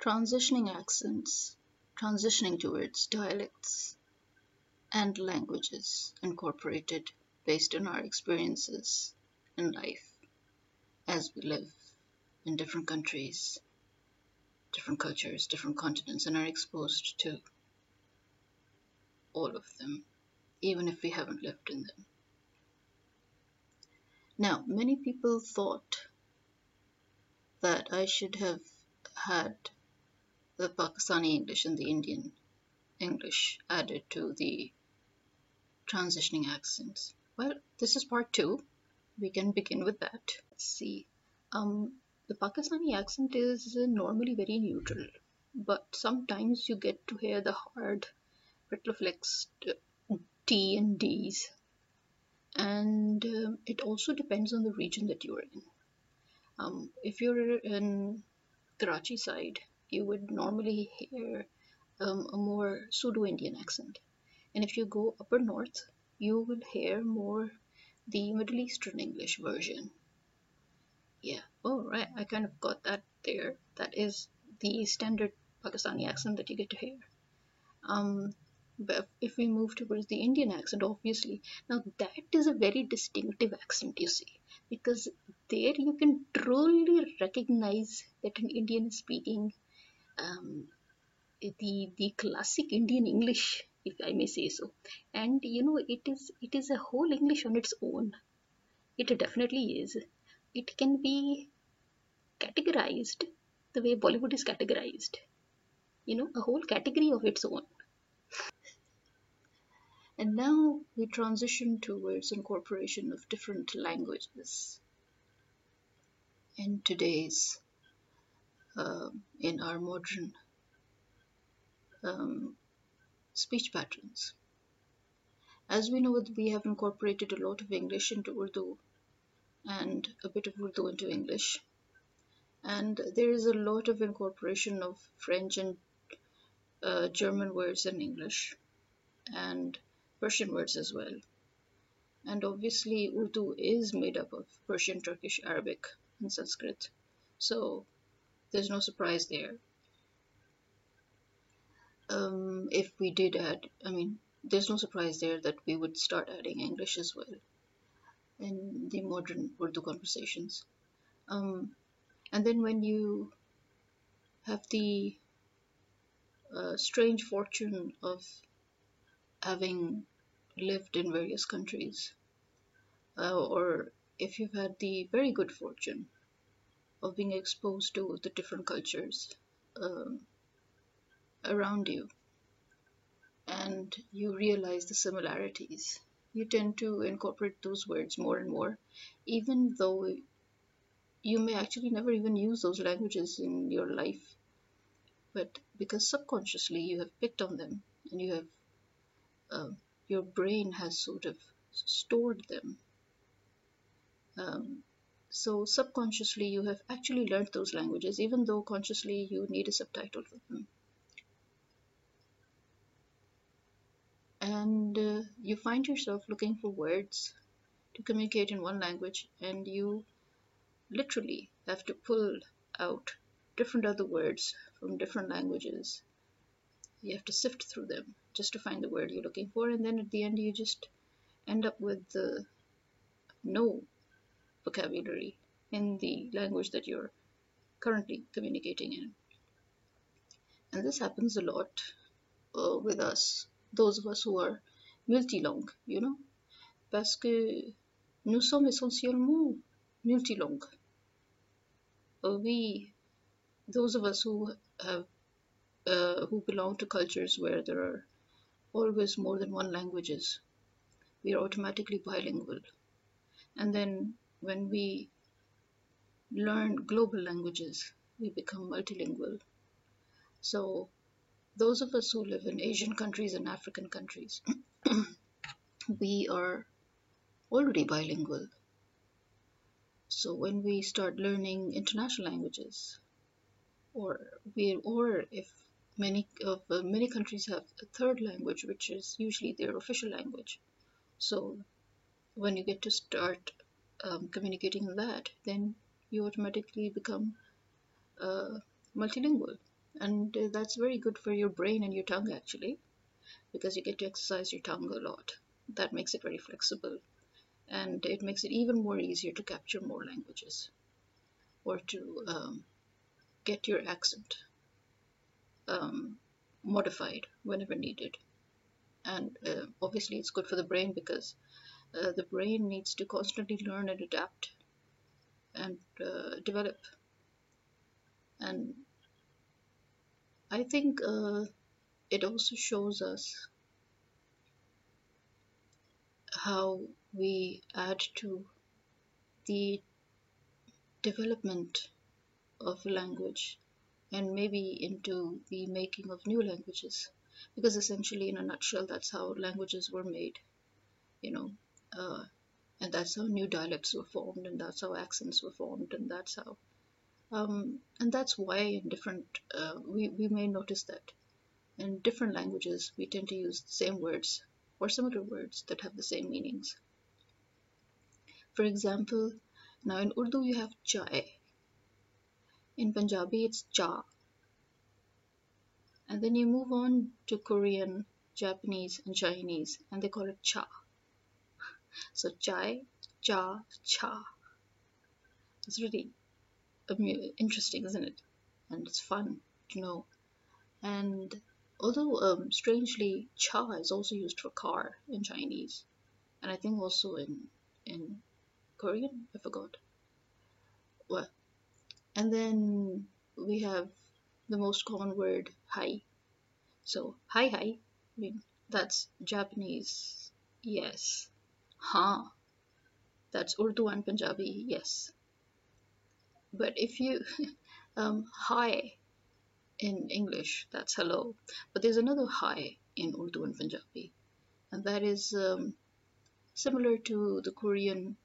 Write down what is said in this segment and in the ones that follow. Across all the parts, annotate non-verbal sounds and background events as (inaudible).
transitioning accents, transitioning towards dialects and languages incorporated based on our experiences in life as we live in different countries, different cultures, different continents, and are exposed to all of them, even if we haven't lived in them. Now, many people thought that I should have had the Pakistani English and the Indian English added to the transitioning accents. Well, this is part two. We can begin with that. Let's see. Um, the Pakistani accent is normally very neutral, but sometimes you get to hear the hard retroflexed T and D's. And um, it also depends on the region that you're in. Um, if you're in Karachi side, you would normally hear um, a more pseudo-Indian accent. And if you go upper north, you will hear more the Middle Eastern English version. Yeah, oh right, I kind of got that there. That is the standard Pakistani accent that you get to hear. Um, but if we move towards the Indian accent, obviously, now that is a very distinctive accent, you see, because there you can truly recognize that an Indian is speaking um, the the classic Indian English, if I may say so. And you know, it is it is a whole English on its own. It definitely is. It can be categorized the way Bollywood is categorized. You know, a whole category of its own. And now we transition towards incorporation of different languages in today's, uh, in our modern um, speech patterns. As we know, we have incorporated a lot of English into Urdu and a bit of Urdu into English. And there is a lot of incorporation of French and uh, German words in English and Persian words as well. And obviously, Urdu is made up of Persian, Turkish, Arabic, and Sanskrit. So there's no surprise there. Um, if we did add, I mean, there's no surprise there that we would start adding English as well in the modern Urdu conversations. Um, and then when you have the uh, strange fortune of having lived in various countries, uh, or if you've had the very good fortune of being exposed to the different cultures um, around you, and you realize the similarities, you tend to incorporate those words more and more, even though you may actually never even use those languages in your life. But because subconsciously you have picked on them and you have uh, your brain has sort of stored them. Um, so subconsciously you have actually learned those languages even though consciously you need a subtitle for them. And uh, you find yourself looking for words to communicate in one language and you literally have to pull out different other words from different languages. You have to sift through them just to find the word you're looking for, and then at the end, you just end up with the no vocabulary in the language that you're currently communicating in. And this happens a lot uh, with us, those of us who are multilingual, you know, parce que nous sommes essentiellement multilingues. Uh, we, those of us who have, uh, who belong to cultures where there are always more than one languages, we are automatically bilingual. And then when we learn global languages, we become multilingual. So those of us who live in Asian countries and African countries, (clears throat) we are already bilingual. So when we start learning international languages, or we, or if many of uh, many countries have a third language, which is usually their official language. So when you get to start um, communicating in that, then you automatically become uh, multilingual. and uh, that's very good for your brain and your tongue actually because you get to exercise your tongue a lot. That makes it very flexible. And it makes it even more easier to capture more languages or to um, get your accent um, modified whenever needed. And uh, obviously it's good for the brain because uh, the brain needs to constantly learn and adapt and uh, develop. And I think uh, it also shows us how we add to the development of language and maybe into the making of new languages. Because essentially in a nutshell that's how languages were made you know uh, and that's how new dialects were formed and that's how accents were formed and that's how um, and that's why in different uh, we, we may notice that in different languages we tend to use the same words or similar words that have the same meanings. For example now in urdu you have chai in punjabi it's cha. And then you move on to korean japanese and chinese and they call it cha so chai cha cha it's really interesting, isn't it? And it's fun to know. And although um, strangely, cha is also used for car in Chinese, and I think also in in Korean. I forgot. Well, and then we have the most common word hi. So hi hi. I mean that's Japanese. Yes. Huh. That's Urdu and Punjabi. Yes. But if you, (laughs) um, hi in English, that's hello. But there's another hi in Urdu and Punjabi, and that is um, similar to the Korean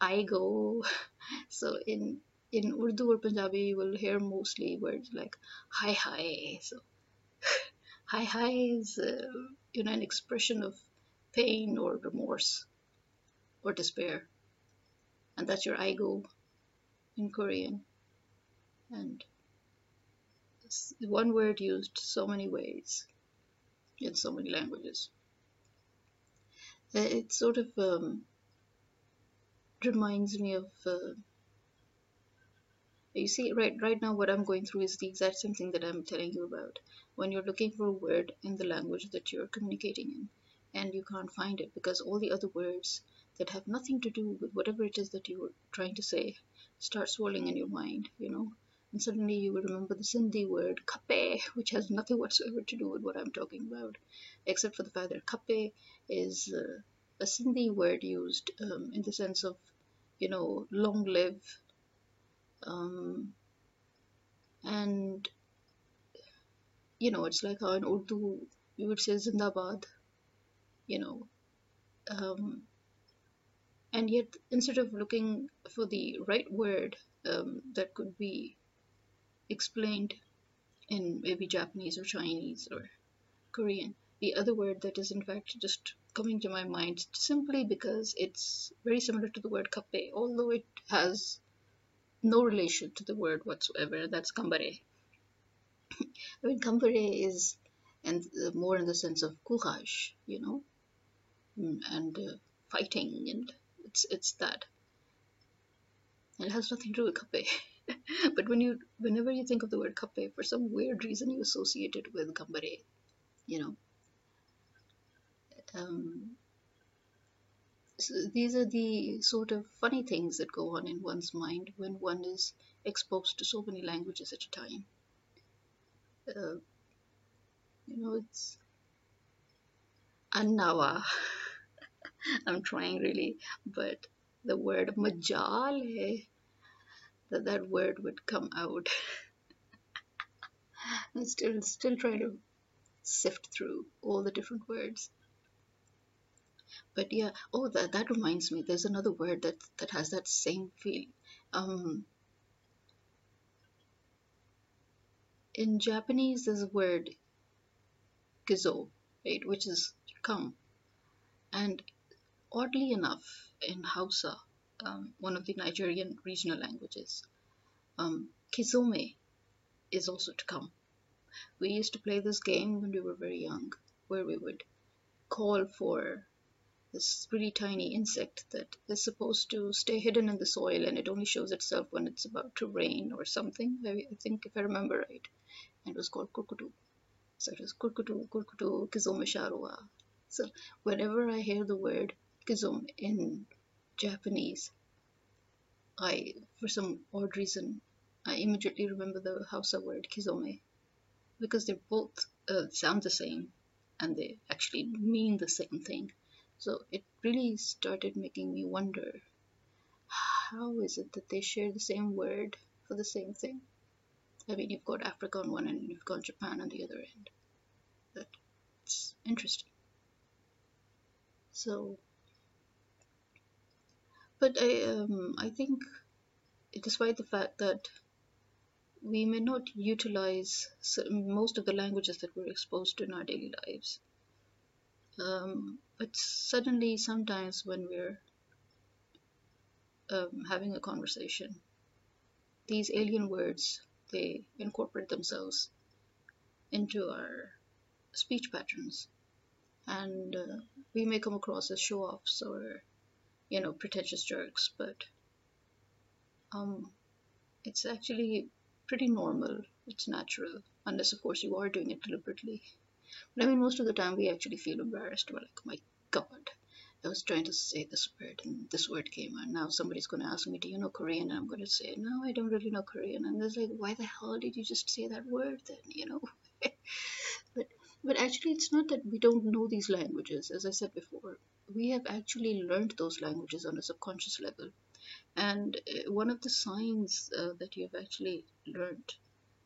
aigo. (laughs) So in in Urdu or Punjabi, you will hear mostly words like hi hi. So (laughs) hi hi is uh, you know an expression of pain or remorse or despair, and that's your aigo in Korean. And one word used so many ways in so many languages. Uh, it sort of um, reminds me of. Uh, you see, right, right now, what I'm going through is the exact same thing that I'm telling you about. When you're looking for a word in the language that you're communicating in, and you can't find it because all the other words that have nothing to do with whatever it is that you were trying to say start swirling in your mind, you know. And suddenly you will remember the Sindhi word kape, which has nothing whatsoever to do with what I'm talking about, except for the fact that kape is uh, a Sindhi word used um, in the sense of, you know, long live. Um, and, you know, it's like how in Urdu you would say Zindabad, you know. Um, and yet instead of looking for the right word um, that could be explained in maybe Japanese or Chinese or Korean, the other word that is in fact just coming to my mind simply because it's very similar to the word kape, although it has no relation to the word whatsoever. That's kambare. I mean, kambare is and uh, more in the sense of courage, you know, and uh, fighting and it's it's that. It has nothing to do with kape. (laughs) but when you whenever you think of the word kape, for some weird reason you associate it with gambare, you know. Um, so these are the sort of funny things that go on in one's mind when one is exposed to so many languages at a time. Uh, you know, it's Annawa. (laughs) (laughs) I'm trying really, but the word majale, that that word would come out. (laughs) I'm still still trying to sift through all the different words. But yeah, oh that that reminds me, there's another word that that has that same feel. Um, in Japanese, there's a word kizo, right, which is come, and Oddly enough, in Hausa, um, one of the Nigerian regional languages, um, kizome is also to come. We used to play this game when we were very young, where we would call for this really tiny insect that is supposed to stay hidden in the soil and it only shows itself when it's about to rain or something. I, I think if I remember right. And it was called kurkutu. So it was kurkutu, kurkutu, kizome sharua. So whenever I hear the word kizome in Japanese, I, for some odd reason, I immediately remember the Hausa word kizome because they both uh, sound the same and they actually mean the same thing. So it really started making me wonder how is it that they share the same word for the same thing? I mean, you've got Africa on one end and you've got Japan on the other end. It's interesting. So, but I, um, I think, despite the fact that we may not utilize most of the languages that we're exposed to in our daily lives, um, but suddenly, sometimes when we're um, having a conversation, these alien words they incorporate themselves into our speech patterns, and uh, we may come across as show-offs or you know pretentious jerks, but um, it's actually pretty normal. It's natural, unless of course you are doing it deliberately. But I mean, most of the time we actually feel embarrassed. We're like, oh my god, I was trying to say this word and this word came and now somebody's going to ask me, do you know Korean? And I'm going to say, no, I don't really know Korean. And it's like, why the hell did you just say that word then, (laughs) you know? but, but actually, it's not that we don't know these languages. As I said before, we have actually learned those languages on a subconscious level. And uh, one of the signs uh, that you've actually learned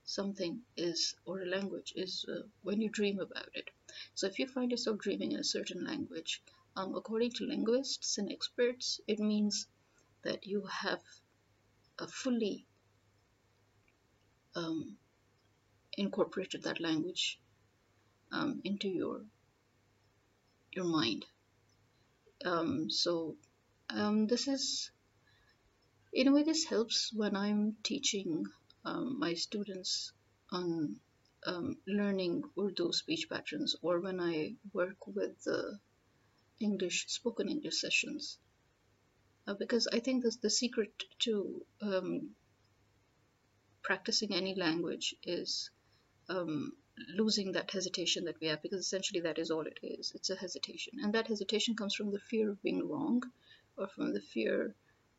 something is, or a language, is uh, when you dream about it. So if you find yourself dreaming in a certain language, um, according to linguists and experts, it means that you have fully um, incorporated that language um, into your your mind. Um, so um, this is, in a way, this helps when I'm teaching um, my students on um, learning Urdu speech patterns or when I work with the English spoken English sessions. Uh, because I think the, the secret to um, practicing any language is um, losing that hesitation that we have because essentially that is all it is it's a hesitation and that hesitation comes from the fear of being wrong or from the fear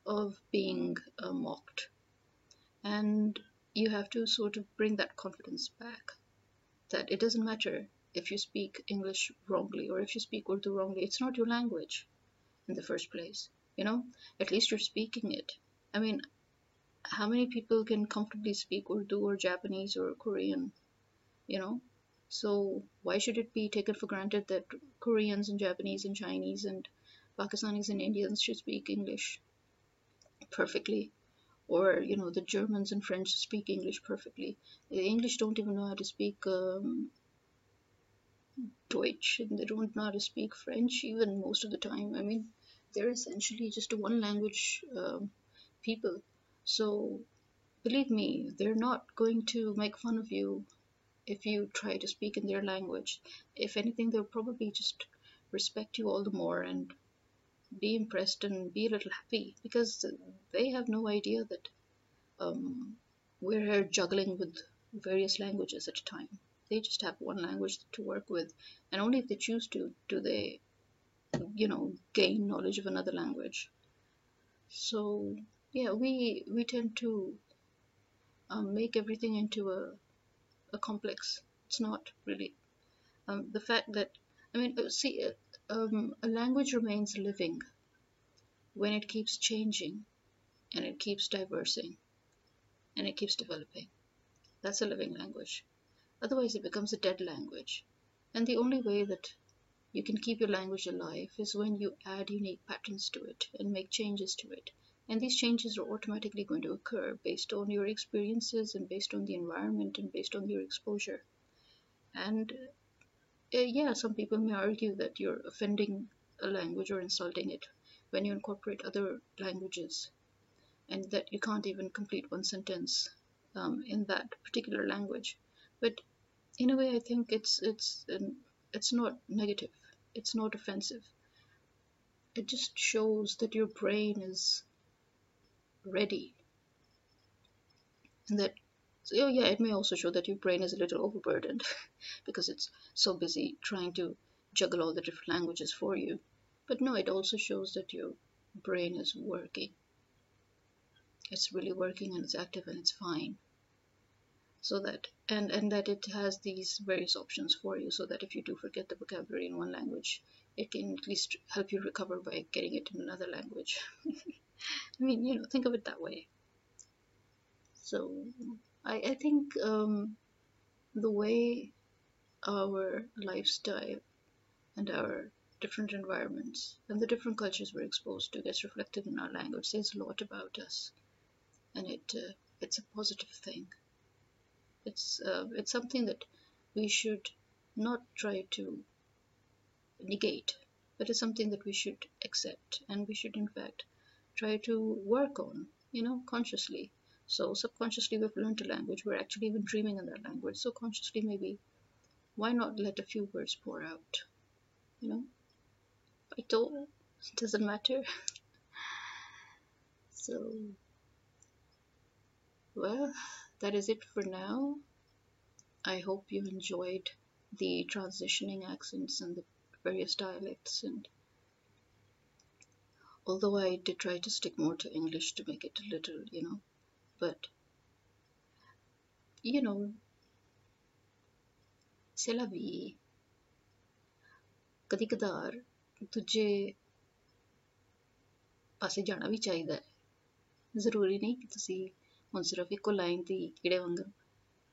of being uh, mocked and you have to sort of bring that confidence back that it doesn't matter if you speak English wrongly or if you speak Urdu wrongly, it's not your language in the first place. You know, at least you're speaking it. I mean, how many people can comfortably speak Urdu or Japanese or Korean? You know, so why should it be taken for granted that Koreans and Japanese and Chinese and Pakistanis and Indians should speak English perfectly? or you know the Germans and French speak English perfectly. The English don't even know how to speak um, Deutsch, and they don't know how to speak French even most of the time. I mean, they're essentially just a one language um, people. So believe me, they're not going to make fun of you if you try to speak in their language. If anything, they'll probably just respect you all the more and be impressed and be a little happy because they have no idea that um, we're here juggling with various languages at a time. They just have one language to work with, and only if they choose to do they, you know, gain knowledge of another language. So yeah, we we tend to um, make everything into a a complex. It's not really um, the fact that I mean, uh, see, uh, um, a language remains living when it keeps changing and it keeps diversing and it keeps developing. That's a living language. Otherwise, it becomes a dead language. And the only way that you can keep your language alive is when you add unique patterns to it and make changes to it. And these changes are automatically going to occur based on your experiences and based on the environment and based on your exposure. And uh, yeah, some people may argue that you're offending a language or insulting it when you incorporate other languages and that you can't even complete one sentence um, in that particular language. But in a way, I think it's it's it's not negative. It's not offensive. It just shows that your brain is ready, and that so yeah, it may also show that your brain is a little overburdened (laughs) because it's so busy trying to juggle all the different languages for you. But no, it also shows that your brain is working. It's really working and it's active and it's fine so that and and that it has these various options for you so that if you do forget the vocabulary in one language it can at least help you recover by getting it in another language (laughs) (laughs) i mean you know think of it that way. So i i think um the way our lifestyle and our different environments and the different cultures we're exposed to gets reflected in our language says a lot about us. And it uh, it's a positive thing. It's uh, it's something that we should not try to negate, but it's something that we should accept, and we should in fact try to work on, you know, consciously. So subconsciously we've learned a language. We're actually even dreaming in that language. So consciously maybe, why not let a few words pour out? You know, I don't it doesn't matter. (laughs) so, well that is it for now. I hope you enjoyed the transitioning accents and the various dialects and although I did try to stick more to English to make it a little, you know, but you know, c'est la vie. ਕਦੀ ਕਦਾਰ ਦੂਜੇ ਪਾਸੇ ਜਾਣਾ ਵੀ ਚਾਹੀਦਾ ਹੈ। ਜ਼ਰੂਰੀ ਨਹੀਂ ਕਿ ਤੁਸੀਂ ਹੁਣ ਸਿਰਫ ਇੱਕੋ ਲਾਈਨ ਤੇ ਕੀੜੇ ਵਾਂਗ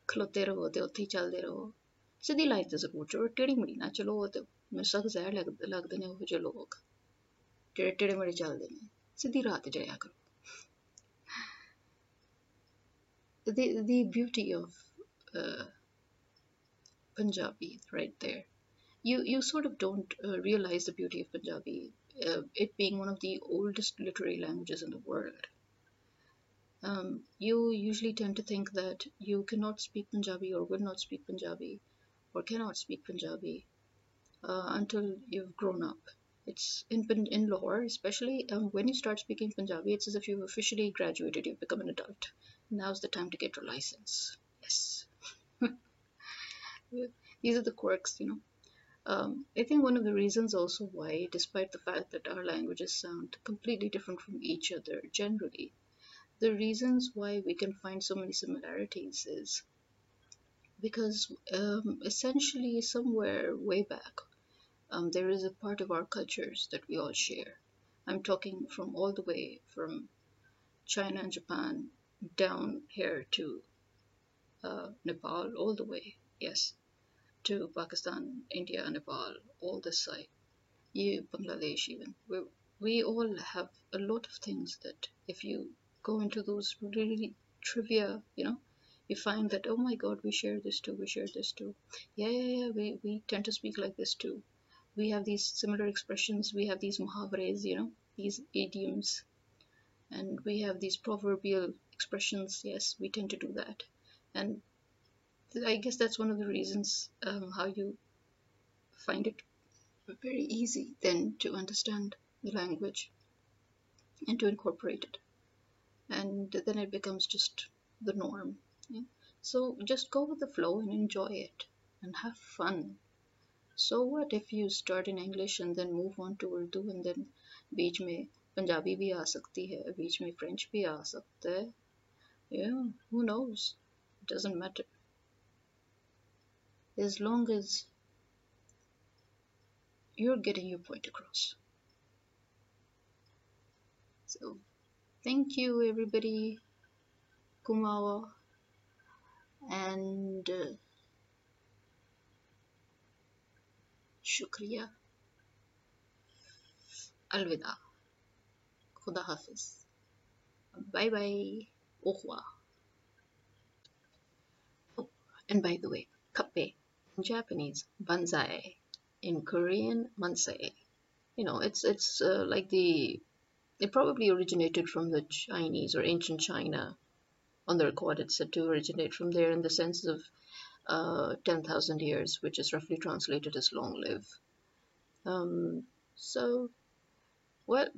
ਖਲੋਤੇ ਰਹੋ ਤੇ ਉੱਥੇ ਹੀ ਚੱਲਦੇ ਰਹੋ। ਸਿੱਧੀ ਲਾਈਨ ਤੇ ਜ਼ਰੂਰ ਚਲੋ ਟੇੜੀ ਮੜੀ ਨਾ ਚਲੋ ਉਹ ਤੇ ਮੈਨੂੰ ਸਖਤ ਜ਼ਹਿਰ ਲੱਗਦੇ ਲੱਗਦੇ ਨੇ ਉਹ ਜਿਹੇ ਲੋਕ। ਜਿਹੜੇ ਟੇੜੇ ਮੜੀ ਚੱਲਦੇ ਨੇ ਸਿੱਧੀ ਰਾਹ ਤੇ ਜਾਇਆ ਕਰੋ the the beauty of uh, Punjabi right there. You you sort of don't uh, realize the beauty of Punjabi, uh, it being one of the oldest literary languages in the world. um, you usually tend to think that you cannot speak Punjabi or will not speak Punjabi or cannot speak Punjabi uh, until you've grown up. it's in in Lahore, especially um, when you start speaking Punjabi, it's as if you've officially graduated, you've become an adult. Now's the time to get your license. Yes. (laughs) These are the quirks, you know. Um, I think one of the reasons also why, despite the fact that our languages sound completely different from each other generally, the reasons why we can find so many similarities is because um, essentially somewhere way back um, there is a part of our cultures that we all share i'm talking from all the way from china and japan down here to uh, nepal all the way yes to pakistan india nepal all this side you bangladesh even we, we all have a lot of things that if you go into those really trivia, you know, you find that, oh my God, we share this too, we share this too. Yeah, yeah, yeah, we, we tend to speak like this too. We have these similar expressions, we have these muhavres, you know, these idioms, and we have these proverbial expressions. Yes, we tend to do that. And I guess that's one of the reasons um, how you find it very easy then to understand the language and to incorporate it and then it becomes just the norm yeah? so just go with the flow and enjoy it and have fun so what if you start in english and then move on to urdu and then बीच में पंजाबी भी आ सकती है बीच में French भी आ सकता है yeah who knows it doesn't matter as long as you're getting your point across so thank you everybody kumawa and uh, shukriya alvida khuda hafiz bye bye. Revoir. Oh, and by the way kappe. In japanese banzai in korean mansei you know it's it's uh, like the it probably originated from the Chinese or ancient China on the record. It's said to originate from there in the sense of uh, 10,000 years, which is roughly translated as long live. Um, so, well,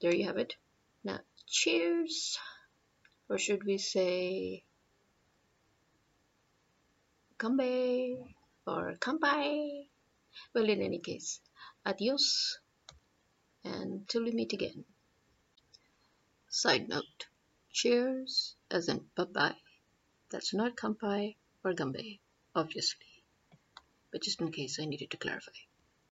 there you have it. Now, cheers, or should we say, kambe, or kampai? Well, in any case, adios, and till we meet again. Side note, cheers, as in bye-bye. That's not kampai or gambe, obviously, but just in case I needed to clarify.